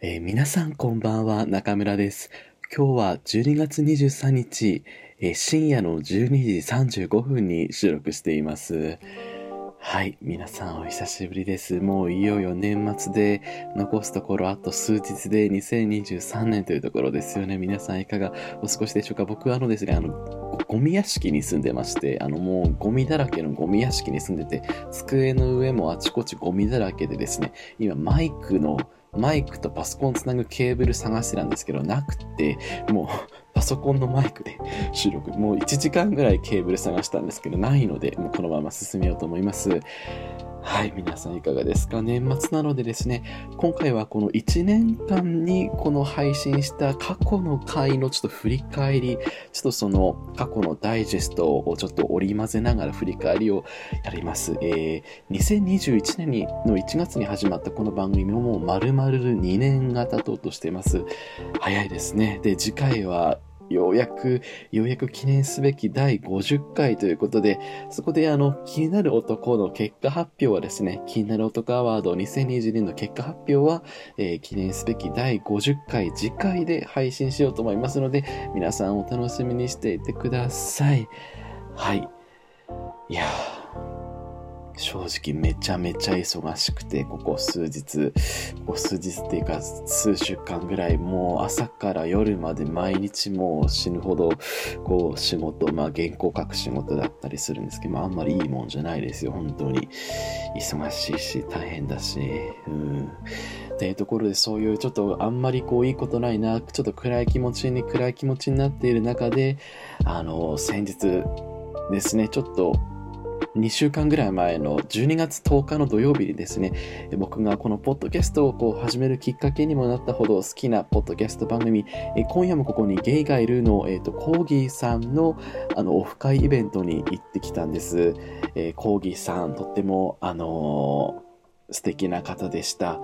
えー皆さんこんばんは、中村です。今日は12月23日、えー深夜の12時35分に収録しています。はい、皆さんお久しぶりです。もういよいよ年末で残すところあと数日で2023年というところですよね。皆さんいかがお過ごしでしょうか僕はあのですね、あの、ゴゴミ屋敷に住んでまして、あのもうゴミだらけのゴミ屋敷に住んでて、机の上もあちこちゴミだらけでですね、今マイクのマイクとパソコンつなぐケーブル探してたんですけど、なくて、もうパソコンのマイクで収録、もう1時間ぐらいケーブル探したんですけど、ないので、もうこのまま進めようと思います。はい、皆さんいかがですか？年末なのでですね、今回はこの1年間にこの配信した過去の回のちょっと振り返り、ちょっとその過去のダイジェストをちょっと織り交ぜながら振り返りをやります。えー、2021年の1月に始まったこの番組ももう丸々2年が経とうとしています。早いですね。で、次回はようやく、ようやく記念すべき第50回ということで、そこであの、気になる男の結果発表はですね、気になる男アワード2022年の結果発表は、えー記念すべき第50回次回で配信しようと思いますので、皆さんお楽しみにしていてください。はい。いやー正直めちゃめちゃ忙しくて、ここ数日、ここ数日っていうか数週間ぐらい、もう朝から夜まで毎日もう死ぬほど、こう仕事、まあ原稿書く仕事だったりするんですけど、まああんまりいいもんじゃないですよ、本当に。忙しいし、大変だし、うん。っていうところでそういうちょっとあんまりこういいことないな、ちょっと暗い気持ちに暗い気持ちになっている中で、あの、先日ですね、ちょっと2週間ぐらい前の12月10日の土曜日にですね、僕がこのポッドキャストをこう始めるきっかけにもなったほど好きなポッドキャスト番組、え今夜もここにゲイがいるの、えっ、と、コーギーさんのあのオフ会イベントに行ってきたんです。えーコーギーさん、とっても、あのー素敵な方でした。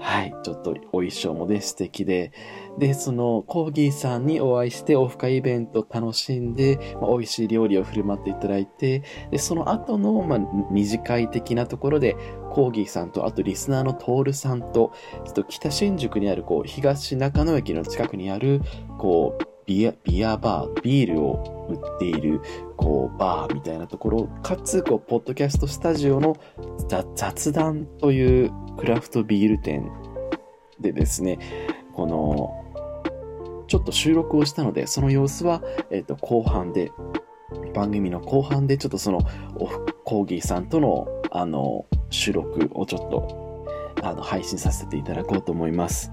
はい、ちょっとお衣装もね、素敵で。で、そのコーギーさんにお会いしてオフ会イベント楽しんで、まあ、美味しい料理を振る舞っていただいて、で、その後の、まあ、二次会的なところで、コーギーさんと、あとリスナーのトールさんと、ちょっと北新宿にある、こう、東中野駅の近くにある、こう、ビア、ビアバー、ビールを売っている、こう、バーみたいなところ、かつ、こう、ポッドキャストスタジオの雑談というクラフトビール店でですね、この、ちょっと収録をしたので、その様子は、えっ、と、後半で、番組の後半で、ちょっとその、オフコーギーさんとの、あの、収録をちょっと、あの、配信させていただこうと思います。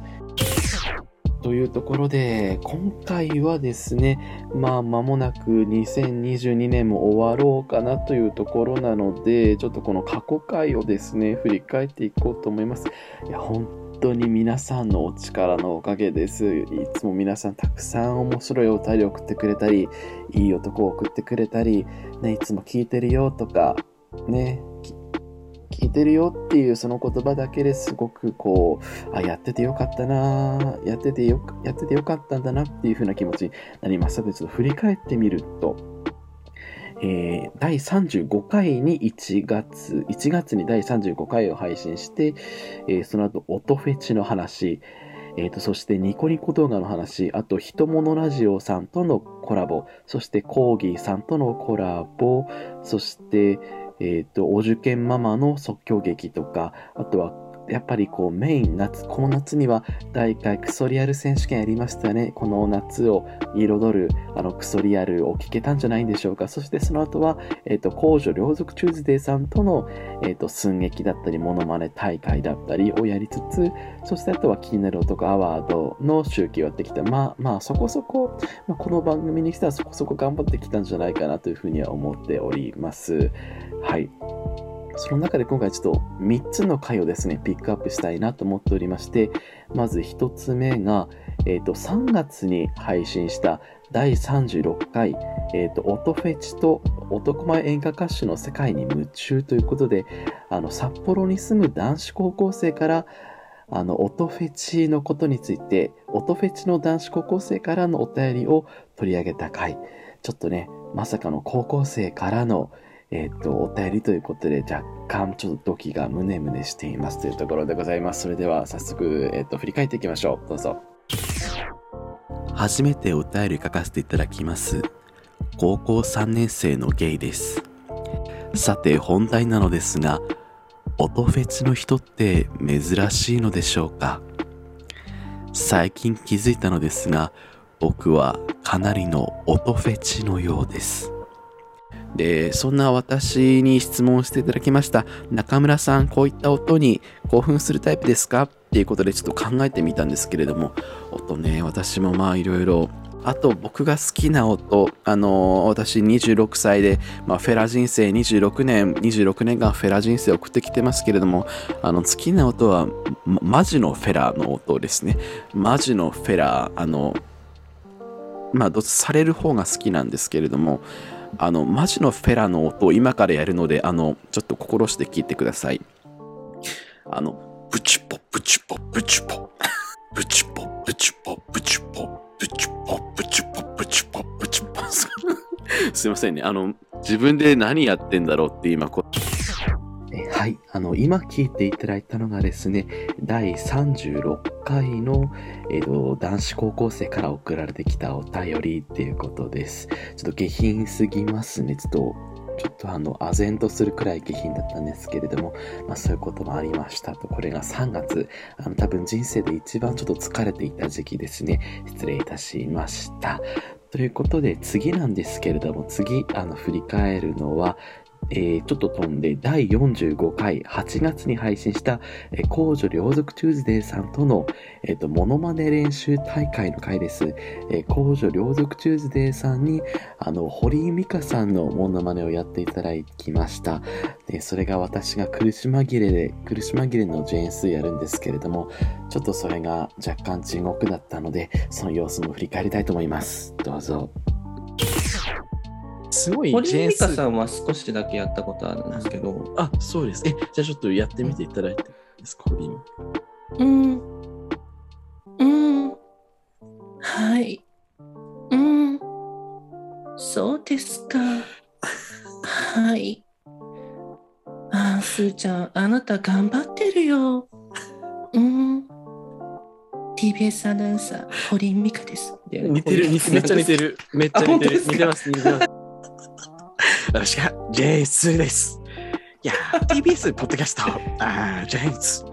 というところで、今回はですね、まあ、間もなく2022年も終わろうかなというところなので、ちょっとこの過去回をですね、振り返っていこうと思います。いや、本当に皆さんのお力のおかげです。いつも皆さんたくさん面白いお便り送ってくれたり、いい男を送ってくれたり、ね、いつも聞いてるよとか、ね、聞いてるよっていうその言葉だけですごくこう、あ、やっててよかったなやっててよ、やっててよかったんだなっていう風な気持ちになります。さてちょっと振り返ってみると、えー第35回に1月、1月に第35回を配信して、えーその後、音フェチの話、えーと、そしてニコニコ動画の話、あと、ひとものラジオさんとのコラボ、そしてコーギーさんとのコラボ、そして、えっ、と、お受験ママの即興劇とか、あとは、やっぱりこうメイン夏、この夏には第1回クソリアル選手権やりましたよね。この夏を彩るあのクソリアルを聞けたんじゃないんでしょうか。そしてその後は、えっ、と、公女両族チューズデーさんとの、えっ、と、寸劇だったり、モノマネ大会だったりをやりつつ、そしてあとは気になる男アワードの周期をやってきた。まあまあ、そこそこ、まあ、この番組にしてはそこそこ頑張ってきたんじゃないかなというふうには思っております。はい。その中で今回ちょっと3つの回をですね、ピックアップしたいなと思っておりまして、まず1つ目が、えっ、と、3月に配信した第36回、えっ、と、音フェチと男前演歌歌手の世界に夢中ということで、あの、札幌に住む男子高校生から、あの、音フェチのことについて、音フェチの男子高校生からのお便りを取り上げた回。ちょっとね、まさかの高校生からの、えっ、と、お便りということで、若干ちょっとドキがムネムネしていますというところでございます。それでは早速、えっ、と、振り返っていきましょう。どうぞ。初めてお便り書かせていただきます。高校3年生のゲイです。さて、本題なのですが、音フェチの人って珍しいのでしょうか？最近気づいたのですが、僕はかなりの音フェチのようです。で、そんな私に質問していただきました。中村さん、こういった音に興奮するタイプですか？っていうことでちょっと考えてみたんですけれども、音ね、私もまあいろいろ。あと僕が好きな音、あのー私26歳で、まあ、フェラ人生26年、26年間フェラ人生を送ってきてますけれども、あの好きな音は、マジのフェラの音ですね。マジのフェラ、あの、まあ、どされる方が好きなんですけれども、あの、マジのフェラの音を今からやるので、あの、ちょっと心して聞いてください。あの、ブチポ、ブチポ、ブチポ、ブチポ、ブチポ、ブチポ、ブチポ、ブチポ、ブチポ、ブチポ。すいませんね。あの、自分で何やってんだろうって今こはい。あの、今聞いていただいたのがですね、第36回の、えっと、男子高校生から送られてきたお便りっていうことです。ちょっと下品すぎますね。ちょっと、ちょっとあの、唖然とするくらい下品だったんですけれども、まあそういうこともありましたと。これが3月、あの、多分人生で一番ちょっと疲れていた時期ですね。失礼いたしました。ということで、次なんですけれども、次、あの、振り返るのは、えーちょっと飛んで、第45回、8月に配信した、えー、公女両族チューズデーさんとの、えっ、と、モノマネ練習大会の回です。えー、公女両族チューズデーさんに、あの、堀井美香さんのモノマネをやっていただきました。で、それが私が苦し紛れで、苦し紛れのジェーンスやるんですけれども、ちょっとそれが若干地獄だったので、その様子も振り返りたいと思います。どうぞ。すごい堀井美ジェーンス香さんは少しだけやったことあるんですけど、あ、そうです。え、じゃあちょっとやってみていただいていいですか、うん、うん、はい、うん、そうですか。はい。あー、すーちゃん、あなた頑張ってるよ。うん。TBS アナウンサー、堀井美香です。似てる、似てめっちゃ似てる。めっちゃ似てる。似てます、似てます。私が J2 です。いやー、TBS ポッドキャスト、あージェーンズ、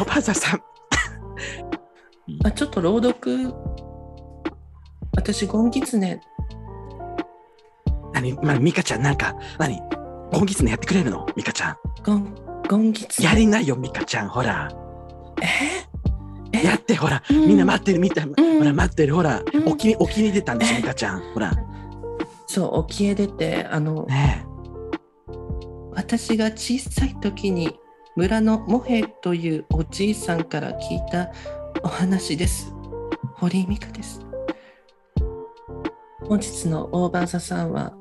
おばあざさん。あ、ちょっと朗読。私、ゴンギツネ。何？まあ、ミカちゃん、なんか、何？ゴンギツネやってくれるの？ミカちゃん。ゴン、ゴンギツネ。やりなよ、ミカちゃん。ほら。え？え？やって、ほら。うんみんな待ってる、みたいな。うんほら、待ってる、ほらう。ん沖に、沖に出たんでしょ、ミカちゃん。ほら。そう、沖へ出て、あの、ね私が小さい時に村のモヘというおじいさんから聞いたお話です。堀井美香です。本日のオーバーザさんは、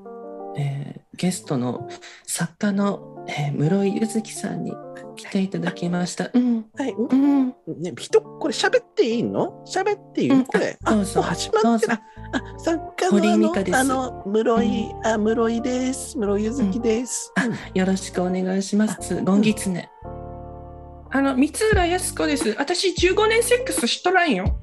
えーゲストの作家の、えー室井ゆずきさんに来ていただきました。うん、え。はい。うん、ね、人、これ喋っていいの？喋っていい、うんこれ。あ、もう始まってあ、あ作家のあの、室井、あ、室井です。室井ゆずきです。うんよろしくお願いします。ゴンギツネ。あの、三浦靖子です。私、15年セックスしとらんよ。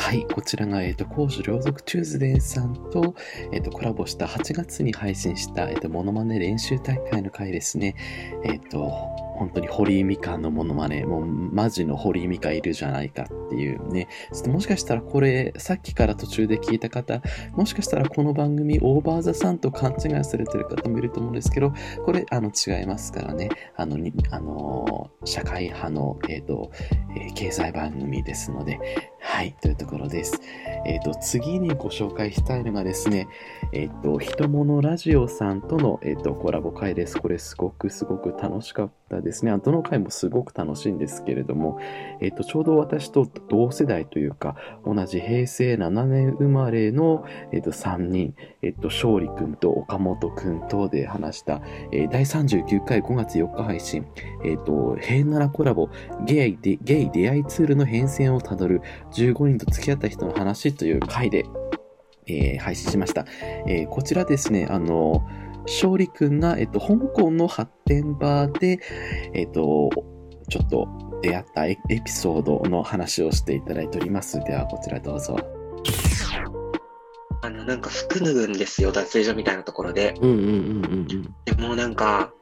はい、こちらが、えっ、と、公主両族チューズデーさんと、えっ、と、コラボした8月に配信した、えっ、と、モノマネ練習大会の回ですね。えっ、と、本当に堀井美香のモノマネ、もうマジの堀井美香いるじゃないかっていうね。ちょっともしかしたらこれ、さっきから途中で聞いた方、もしかしたらこの番組、オーバーザさんと勘違いされてる方もいると思うんですけど、これ、あの、違いますからね。あの、にあの社会派の、えっ、と、えー経済番組ですので、はい、というところです。えっ、と、次にご紹介したいのがですね、えっ、と、ひとものラジオさんとの、えっ、と、コラボ会です。これすごくすごく楽しかったですね。どの回もすごく楽しいんですけれども、えっ、と、ちょうど私と同世代というか、同じ平成7年生まれの、えっ、と、3人、えっ、と、勝利くんと岡本くんとで話した、えー第39回5月4日配信、えっ、と、平ならコラボ、ゲイでゲイ出会いツールの変遷をたどる15人と付き合った人の話という回でえ配信しました。えこちらですね、あの、勝利くんが、えっと、香港の発展場で、えっと、ちょっと出会ったエエピソードの話をしていただいております。では、こちらどうぞ。あの、なんか服脱ぐんですよ、脱衣所みたいなところで。うんうんうんうんでもうなんか、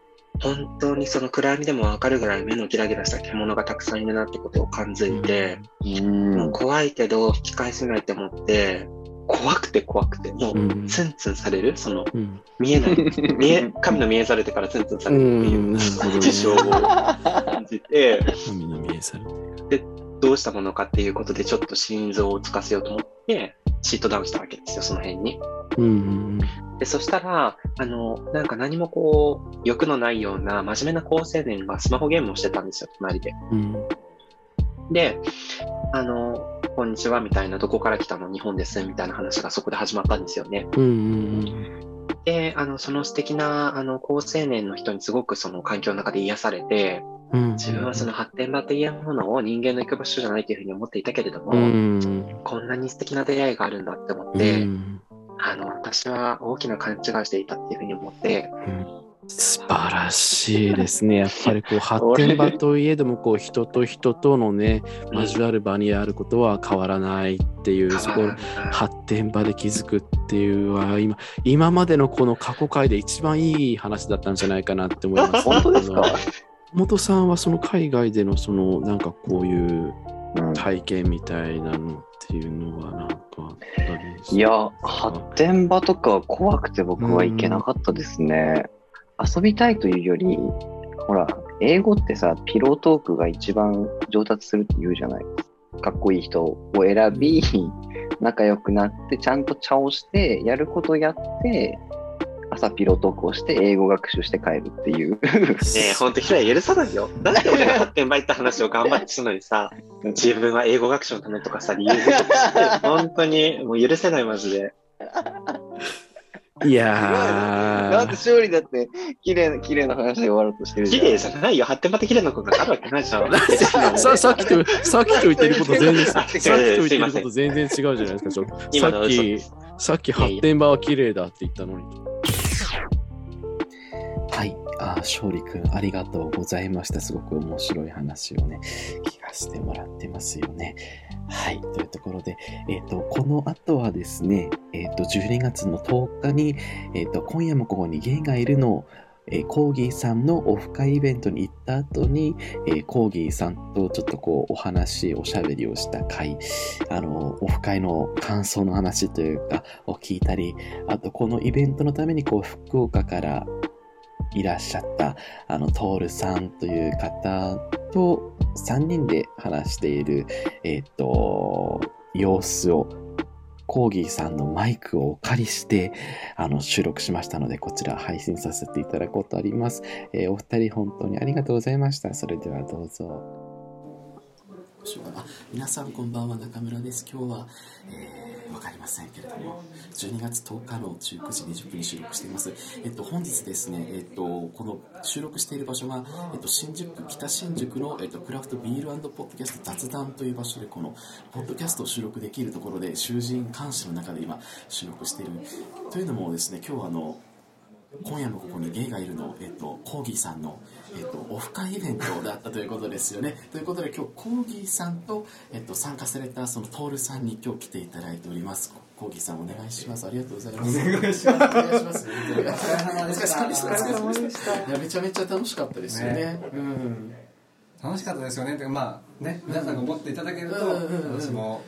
本当にその暗闇でもわかるぐらい目のギラギラした獣がたくさんいるなってことを感づいて、もう怖いけど引き返せないと思って、怖くて怖くて、もうツンツンされる。その、うん。見えない、見え、神の見えざれてからツンツンされるっていう。事象を感じて、神の見えされてどうしたものかっていうことでちょっと心臓をつかせようと思って、シートダウンしたわけですよ、その辺に。うんうん。で、そしたら、あの、なんか何もこう、欲のないような真面目な高青年がスマホゲームをしてたんですよ、隣で。うん。で、あの、こんにちはみたいな、どこから来たの日本ですみたいな話がそこで始まったんですよね。うんうんで、あの、その素敵な、あの、高青年の人にすごくその環境の中で癒されて、うん。自分はその発展場というものを人間の行く場所じゃないというふうに思っていたけれども、うん。こんなに素敵な出会いがあるんだって思っうて、ん。あの、私は大きな勘違いをしていたっていうふうに思って、素晴らしいですね。やっぱりこう発展場といえどもこう人と人とのね交わる場にあることは変わらないっていうそこ発展場で気づくっていうのは今今までのこの過去回で一番いい話だったんじゃないかなって思います。本当ですか？元さんはその海外でのそのなんかこういううん体験みたいなのっていうのはなんかあったりしいや、発展場とかは怖くて僕は行けなかったですね。遊びたいというより、ほら、英語ってさ、ピロートークが一番上達するって言うじゃないかっこいい人を選び、仲良くなって、ちゃんと茶をして、やることやって、朝ピロートークをして、英語学習して帰るっていう。ねえ、ほんと、ひら許さないよ。なんで俺が発展場行った話を頑張ってしたのにさ、自分は英語学習のためとかさ、理由で、本当にもう許せない、マジで。いや なんでー勝利だって、綺麗な、綺麗な話で終わろうとしてるじゃん。綺麗じゃないよ。発展場って綺麗なことがあるわけないじゃん。さ さっきとさっきと言ってること全然さっきと言ってること全然違うじゃないですかちょっと。さっき。さっき発展場は綺麗だって言ったのに。はい。あー、勝利くん、ありがとうございました。すごく面白い話をね、聞かせてもらってますよね。はい。というところで、えっ、と、この後はですね、えっ、と、12月の10日に、えっ、と、今夜もここにゲイがいるのえコーギーさんのオフ会イベントに行った後に、えコーギーさんとちょっとこうお話、おしゃべりをした回、あの、オフ会の感想の話というか、を聞いたり、あとこのイベントのためにこう福岡からいらっしゃった、あの、トールさんという方と3人で話している、えっ、と、様子を、コーギーさんのマイクをお借りして、あの、収録しましたので、こちら配信させていただこうとあります。えーお二人本当にありがとうございました。それではどうぞ。あ皆さんこんばんは中村です。今日は、えー、わかりませんけれども12月10日の19時20分に収録しています。えっと本日ですねえっとこの収録している場所が、えっと、新宿北新宿の、えっと、クラフトビールポッドキャスト雑談という場所でこのポッドキャストを収録できるところで囚人監視の中で今収録している。というのもですね今日はあの今夜もここにゲイがいるの、えっと、コーギーさんの、えっと、オフ会イベントだったということですよね。ということで今日コーギーさんと、えっと、参加されたそのトールさんに今日来ていただいております。コーギーさんお願いします。ありがとうございます。お願いします。お願いします。お疲れ様でした。やめちゃめちゃ楽しかったですよね。ねうん。楽しかったですよねまあね皆さんが思っていただけると私も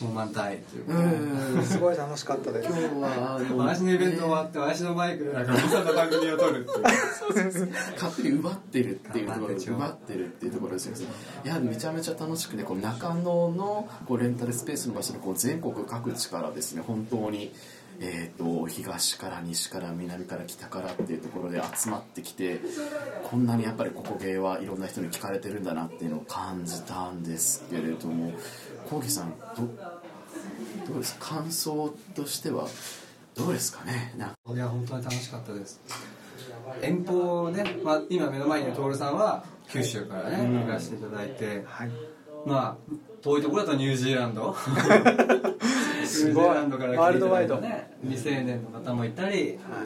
もう満体というん。すごい楽しかったです。今日は私のイベント終わって私のマイクで中村さんの番組を撮るっていう。勝手に奪ってるっていうところ奪ってるっていうところですよ。いやめちゃめちゃ楽しくてこう中野のこうレンタルスペースの場所でこう全国各地からですね本当にえー、と東から西から南から北からっていうところで集まってきてこんなにやっぱりここ芸はいろんな人に聞かれてるんだなっていうのを感じたんですけれどもコウキさんどどうですか？感想としてはどうですかね？いや本当に楽しかったです。遠方ね、まあ、今目の前にいる徹さんは九州からね行かせていただいて、まあ遠いところだとニュージーランド。すごいニュージーランドから来ていただいたワールドワイド。ね未成年の方もいたり、あ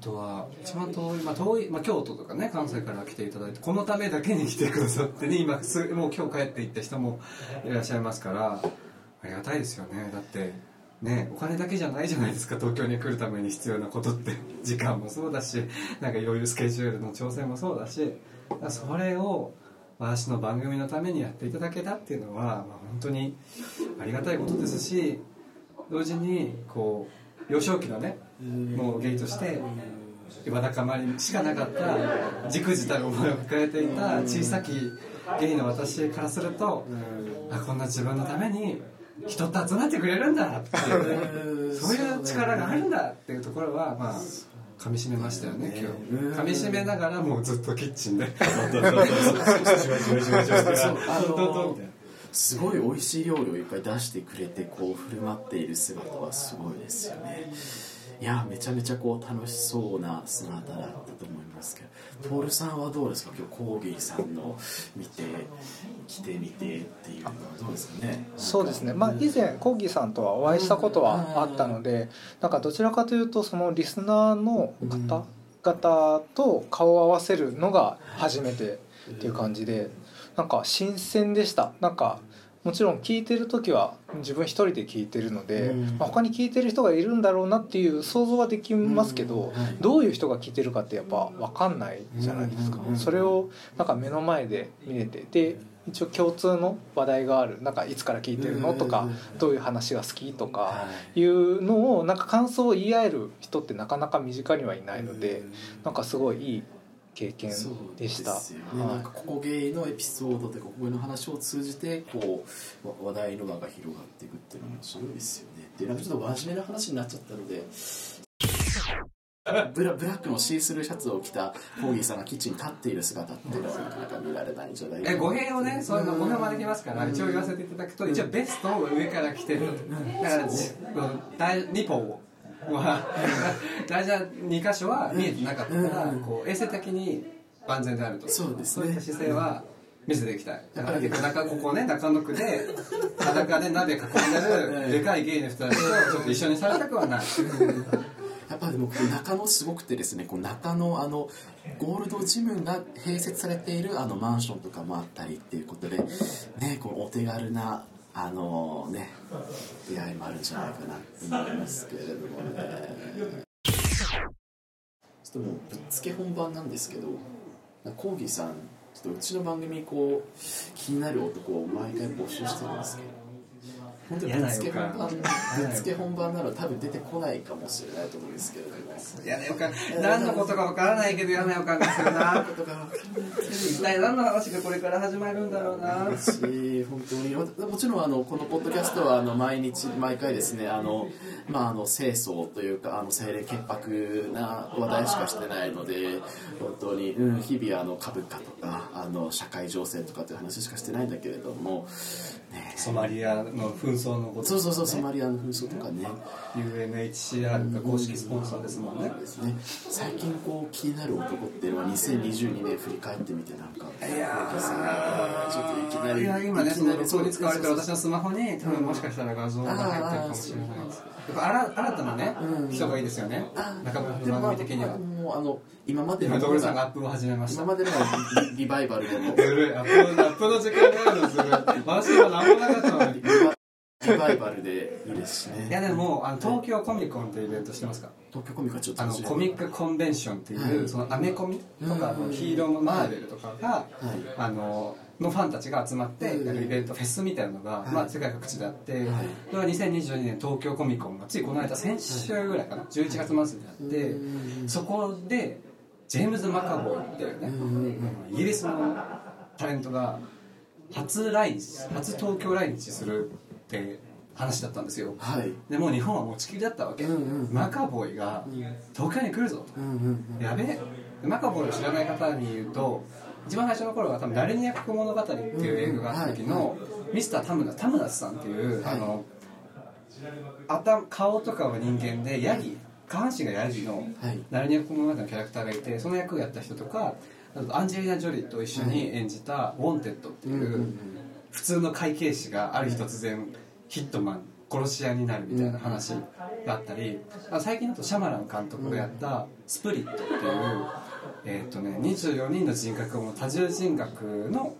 とは一番遠い、まあ遠いまあ、京都とかね関西から来ていただいてこのためだけに来てくださってね 今すもう今日帰って行った人もいらっしゃいますからありがたいですよね。だってねお金だけじゃないじゃないですか東京に来るために必要なことって。時間もそうだしなんか余裕スケジュールの調整もそうだしそれを私の番組のためにやっていただけたっていうのは、まあ、本当にありがたいことですし同時にこう幼少期のねもうゲイとしてわだかまりしかなかったじくじたる思いを抱えていた小さきゲイの私からするとあこんな自分のために人って集まってくれるんだっていうそういう力があるんだっていうところはまあ噛み締めましたよね今日。噛み締めながらもうずっとキッチンで。あどんどんどんのみたいなすごい美味しい料理をいっぱい出してくれてこう振る舞っている姿はすごいですよね。いやめちゃめちゃこう楽しそうな姿だったと思いますけどポールさんはどうですか？今日コーギーさんの見て来てみてっていうのはどうですかね？そうですね、まあ、以前コーギーさんとはお会いしたことはあったのでなんかどちらかというとそのリスナーの方々と顔を合わせるのが初めてっていう感じでなんか新鮮でした。なんかもちろん聞いてる時は自分一人で聞いてるので、うん。まあ、他に聞いてる人がいるんだろうなっていう想像はできますけど、はいどういう人が聞いてるかってやっぱ分かんないじゃないですか、うんうんうんそれをなんか目の前で見れてで一応共通の話題がある。なんかいつから聞いてるのとかどういう話が好きとかはい。いうのをなんか感想を言い合える人ってなかなか身近にはいないのでなんかすごいいい経験そうでした。すよね、はい。なんかここゲイのエピソードでここゲイの話を通じてこうわ話題の輪が広がっていくっていうのは面白いですよね。でなんかちょっと真面目な話になっちゃったのでブラブラックのシースルーシャツを着たコーギーさんがキッチンに立っている姿っていうのはなかなか見られないんじゃないかえな語弊をね、そういうの語弊もできますから、一応言わせていただくと、一応ベストを上から着てる。だから、じこの大リポは、大事な2箇所は見えてなかったから、こう衛生的に万全であると。そうですねそういった姿勢は見せていきたい。だから結構中、ここね、中野区で、裸で鍋囲んでる、でかいゲイの人たちとちょっと一緒にされたくはない。やっぱでも中野すごくてですねこう中野あのゴールドジムが併設されているあのマンションとかもあったりっていうことでねこうお手軽なあのね出会いもあるんじゃないかなと思いますけれどもね。ちょっともうぶっつけ本番なんですけどコーギーさんちょっとうちの番組こう気になる男を毎回募集してるんですけど。本当にぶっつけ本番ぶっつけ本番なら多分出てこないかもしれないと思うんですけれども嫌な予感。何のことかわからないけど嫌な予感がするな。一体何の話がこれから始まるんだろうな。し本当にもちろんあのこのポッドキャストはあの毎日毎回ですねあの、まあ、あの清掃というかあの清廉潔白な話題しかしてないので本当に、うん、日々あの株価とかあの社会情勢とかという話しかしてないんだけれども、ね、ソマリアの紛争のこと、そうそうそうソマリアの紛争とかね UNHCR が公式スポンサーですもんね。ですね最近こう気になる男っていうのは2022年振り返ってみてなんかいやですねちょっといきなりいや今ね、そのいきなり録音に使われてる私のスマホに、多分もしかしたら画像が入ってるかもしれないです。やっぱ新新たなね、人がいいですよね。中村の番組的には。もうあの今までの今、さんがアップを始めました。今までのリリバイバルでも ずるい、アップアップの時間があるのずるい。私は何もなかったのに。リバイバルで。いいですしね。いやでもあの東京コミコンっていうイベントしてますか？東京コミカちょっとあのコミックコンベンションっていう、はいそのアメコミとか、うん。ヒーローのマーベルとかが、はい。あののファンたちが集まってやるイベント、フェスみたいなのが、はい。まあ、世界各地であって、はい。それは2022年東京コミコンがついこの間先週ぐらいかな？11月末にあって、そこでジェームズ・マカボイっていうね、イギリスのタレントが初来日初東京来日するって話だったんですよ。はい。でもう日本は持ちきりだったわけ、うんうんマカボイが東京に来るぞと、うんうんやべえ。でマカボイを知らない方に言うと一番最初の頃は多分「誰に役物語」っていう映画があった時の、ミスタータムナタムナスさんっていう、はい。あの頭顔とかは人間でヤギ下半身がヤギのはい。ナルニア国物語のキャラクターがいてその役をやった人とかあとアンジェリーナ・ジョリーと一緒に演じた「ウォンテッド」っていう、普通の会計士がある日突然ヒットマン殺し屋になるみたいな話があったりあ最近だとシャマラン監督がやった「スプリット」っていう、えーとね、24人の人格を多重人格の、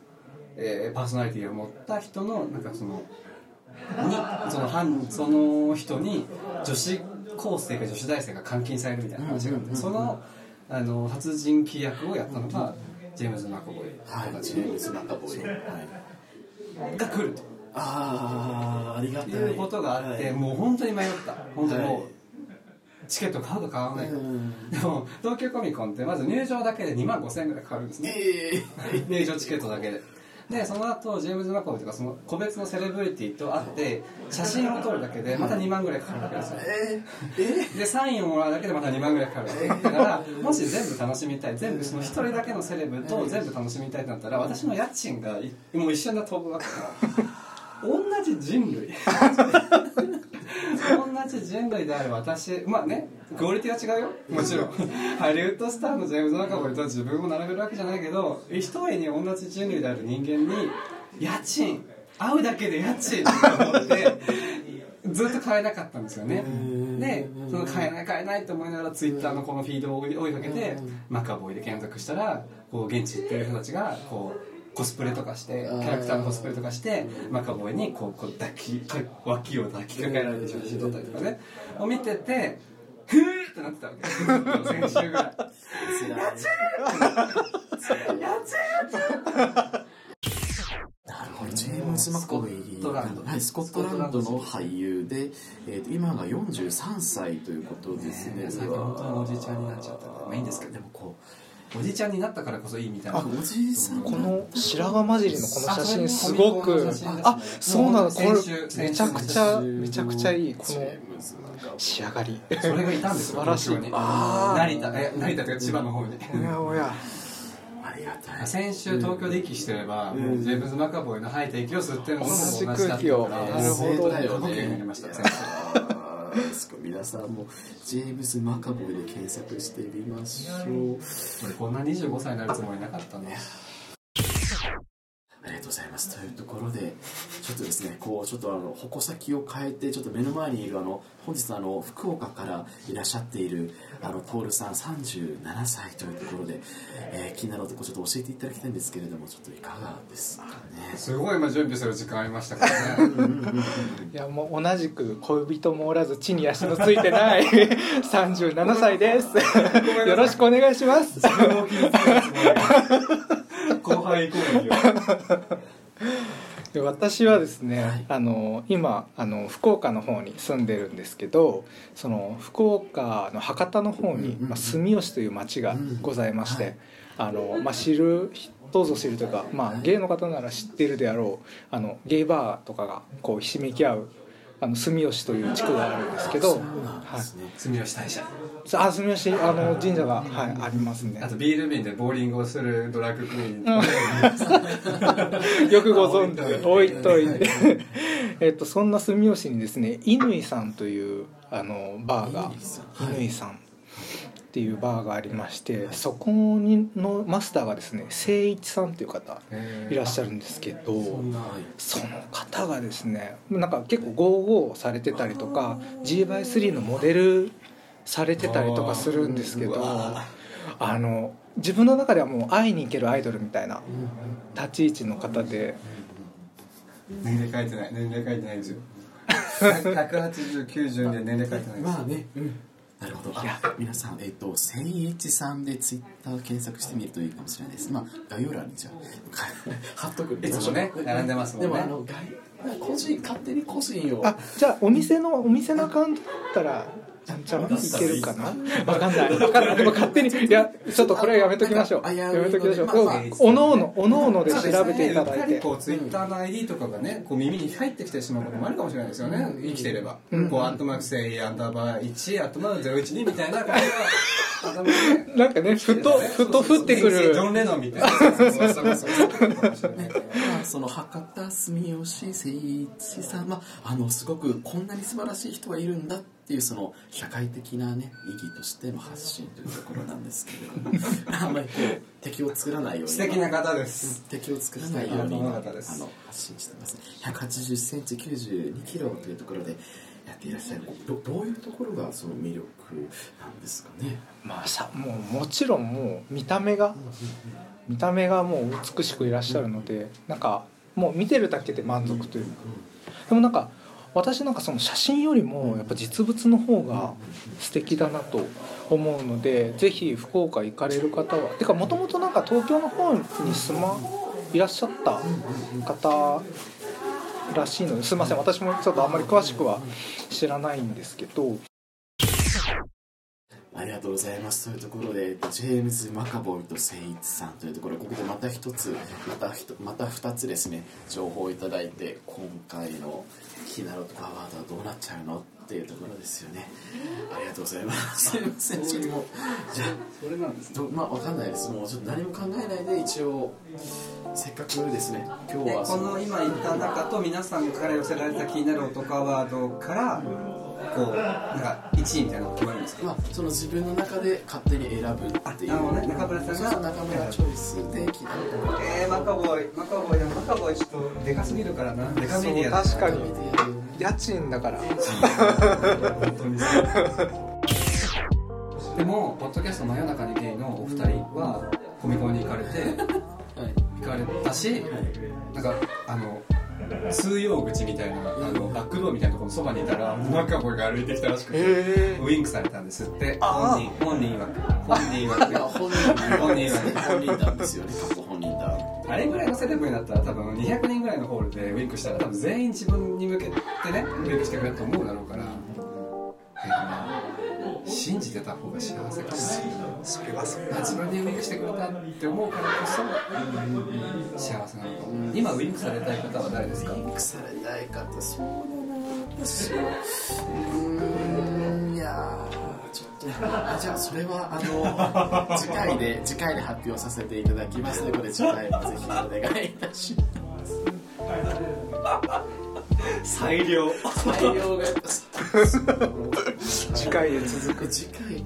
えーパーソナリティを持った人のなんかそのにその犯その人に女子高生か女子大生が監禁されるみたいな話があってそのあの殺人鬼役をやったのがジェームズ・マコボイはいジェームズ・マカボイ。はい。が来ると。ああありがたい。いうことがあって、はい。もう本当に迷った。本当にもう、はいチケット買うか買わないか、うん。でも東京コミコンってまず入場だけで2万5000円ぐらいかかるんですね。ええ 入場チケットだけで。でその後ジェームズ・マコブとかその個別のセレブリティと会って写真を撮るだけでまた2万ぐらいかかるわけですよ。ええでサインをもらうだけでまた2万ぐらいかかるわけだからもし全部楽しみたい全部その1人だけのセレブと全部楽しみたいってなったら私の家賃がいもう一緒に飛ぶわけ。だから同じ人類。同じ人類である私まあねクオリティは違うよ。もちろん。ハリウッドスターのジェームズ・マカボイと自分を並べるわけじゃないけど一重に同じ人類である人間に家賃会うだけで家賃って思って ずっと買えなかったんですよね。でその買えない買えないと思いながらツイッターのこのフィードを追いかけてマカボイで検索したらこう現地行ってる人たちがこうコスプレとかしてキャラクターのコスプレとかしてマカボイにこうこう抱き脇を抱きかけられて写真撮ったりとかねを見ててふーってなってたわけ。先週ぐらい。なるほどジェームズ・マコイスコットランドはい、スコットランドの俳優で、えーと今が43歳ということですね最近本当におじいちゃんになっちゃったまあいいんですけどでもこおじいちゃんになったからこそいいみたいな。うおじいさんこの白髪混じりのこの写真すごくあそうなのこ先週れめちゃくちゃめちゃくちゃいいこの仕上がり。それがいたんですよ素晴らしい。東京に。成田え成田というか千葉の方に。おやおや。ありがたい。先週東京で息してれば、ジェームズ・マカボイの吐いた息を吸ってるのも同じだったから。同じ空気を。なるほど。だよ過去形になりました先週あーすごい皆さんもジェームズ・マカボイで検索してみましょう俺こんな25歳になるつもりなかったのありがとうございます。というところで、ちょっとですね、こう、ちょっとあの、矛先を変えて、ちょっと目の前にいるあの、本日あの、福岡からいらっしゃっている、あの、徹さん37歳というところで、えー気になるとこちょっと教えていただきたいんですけれども、ちょっといかがですかね。すごい今準備する時間ありましたからね。いやもう同じく恋人もおらず地に足のついてない 37歳です。よろしくお願いします。後輩行こうよ。で 私はですね、はい。あの今あの福岡の方に住んでるんですけどその福岡の博多の方に、まあ、住吉という町がございまして、あのまあ、知るどうぞ知るというか、まあ、ゲイの方なら知っているであろうあのゲイバーとかがこうひしめき合うあの住吉という地区があるんですけど。住吉大社。あ住吉あの神社が、はい、ありますね。あとビール瓶でボーリングをするドラッグクイーン。よくご存知。で置いといて。えっとそんな住吉にですね乾さんというあのバーが乾さんっていうバーがありましてそこにのマスターがですね誠一さんという方いらっしゃるんですけどその方がですねなんか結構ゴーゴーされてたりとか G-by3 のモデルされてたりとかするんですけどあの自分の中ではもう会いに行けるアイドルみたいな立ち位置の方で。年齢書いてない年齢書いてないんですよ。18090で年齢書いてないですまあね、うん。なるほど。あ、皆さん、えっ、と、千一さんでツイッター検索してみるといいかもしれないです。まあ、概要欄にじゃあ、貼っとく。いつもね並んでますもんねでも、あの、概個人、勝手に個人を。あじゃあお店のお店のアカウントだったらちゃんちゃんいけるかな？わかんない。わかんない。でも勝手にいやちょっとこれはやめときましょう。あややめときましょう。まあまあおのおのおのおので調べていただいて。こうツイッターの ID とかがねこう耳に入ってきてしまうこともあるかもしれないですよね。生きてれば、こうアットマークセイアンダーバー1アットマーク012みたいななんかねふとふと降ってくる。ジョン・レノンみたいなその博多住吉誠一さんはあのすごくこんなに素晴らしい人がいるんだっていうその社会的なね意義としての発信というところなんですけれども。あんまりこう敵を作らないように。素敵な方です。敵を作らないようにあの発信してます180センチ92キロというところでやっていらっしゃる。どどういうところがその魅力なんですかね？まあさもうもちろんもう見た目が見た目がもう美しくいらっしゃるのでなんかもう見てるだけで満足というか。でもなんか私なんかその写真よりもやっぱ実物の方が素敵だなと思うのでぜひ福岡行かれる方はてかもともとなんか東京の方に住まいらっしゃった方らしいのですいません私もちょっとあんまり詳しくは知らないんですけどありがとうございます。というところでジェームズ・マカボイとセイツさんというところ。ここでまた一つまたひとまた二つですね情報をいただいて今回のキーナロットアワードはどうなっちゃうのっていうところですよね。ありがとうございます。すいません。ちょっともうじゃあそれなんですどまあわかんないです。もうちょっと何も考えないで一応せっかくですね。今日ではこの今言った中と皆さんから寄せられた気になる男アワードからこうなんか1位みたいなのが決まるんですか？まあ、その自分の中で勝手に選ぶっていう。あなるほどね。中村さんが？そうそう中村チョイスで決まるえー、マカボーイ。マカボーイでもマカボーイちょっとでかすぎるからな。でかメディアだそう確かに。家賃だから。本当にでもポッドキャスト真夜中にゲイのお二人はコミコンに行かれてはい。行かれたしなんかあの通用口みたいなあのバックドアみたいなところのそばにいたらマカボーイが歩いてきたらしくてへウインクされたんですってあ本人本人曰く本人曰く。本人。本人曰く。本人なんですよね過去本人だ。あれぐらいのセレブになったら多分200人ぐらいのホールでウインクしたら多分全員自分に向けてねウインクしてくれると思うだろうから、信じてた方が幸せかもしれない。それはそう。自分にウインクしてくれたって思うからこそ幸せなのかも。今ウインクされたい方は誰ですか？リンクされたい方そうだな私はうーん。いやーちょっと。あじゃあそれはあの次回で次回で発表させていただきますので次回もぜひお願いいたします。が 次回で続く。次回や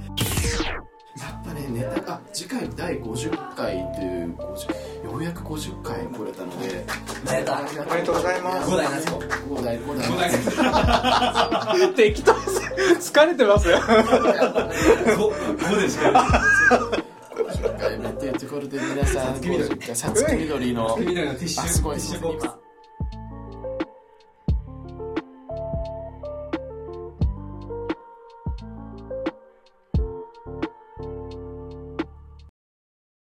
っぱねネタあ次回第50回という50ようやく50回来れたので。ネタありがありがとうございます。五代夏子5代5代五代適当です疲れてますよ五五でしか50回目というところで皆さんさつき緑50回さつき緑の緑のティッシュあすごいティッシュボックス今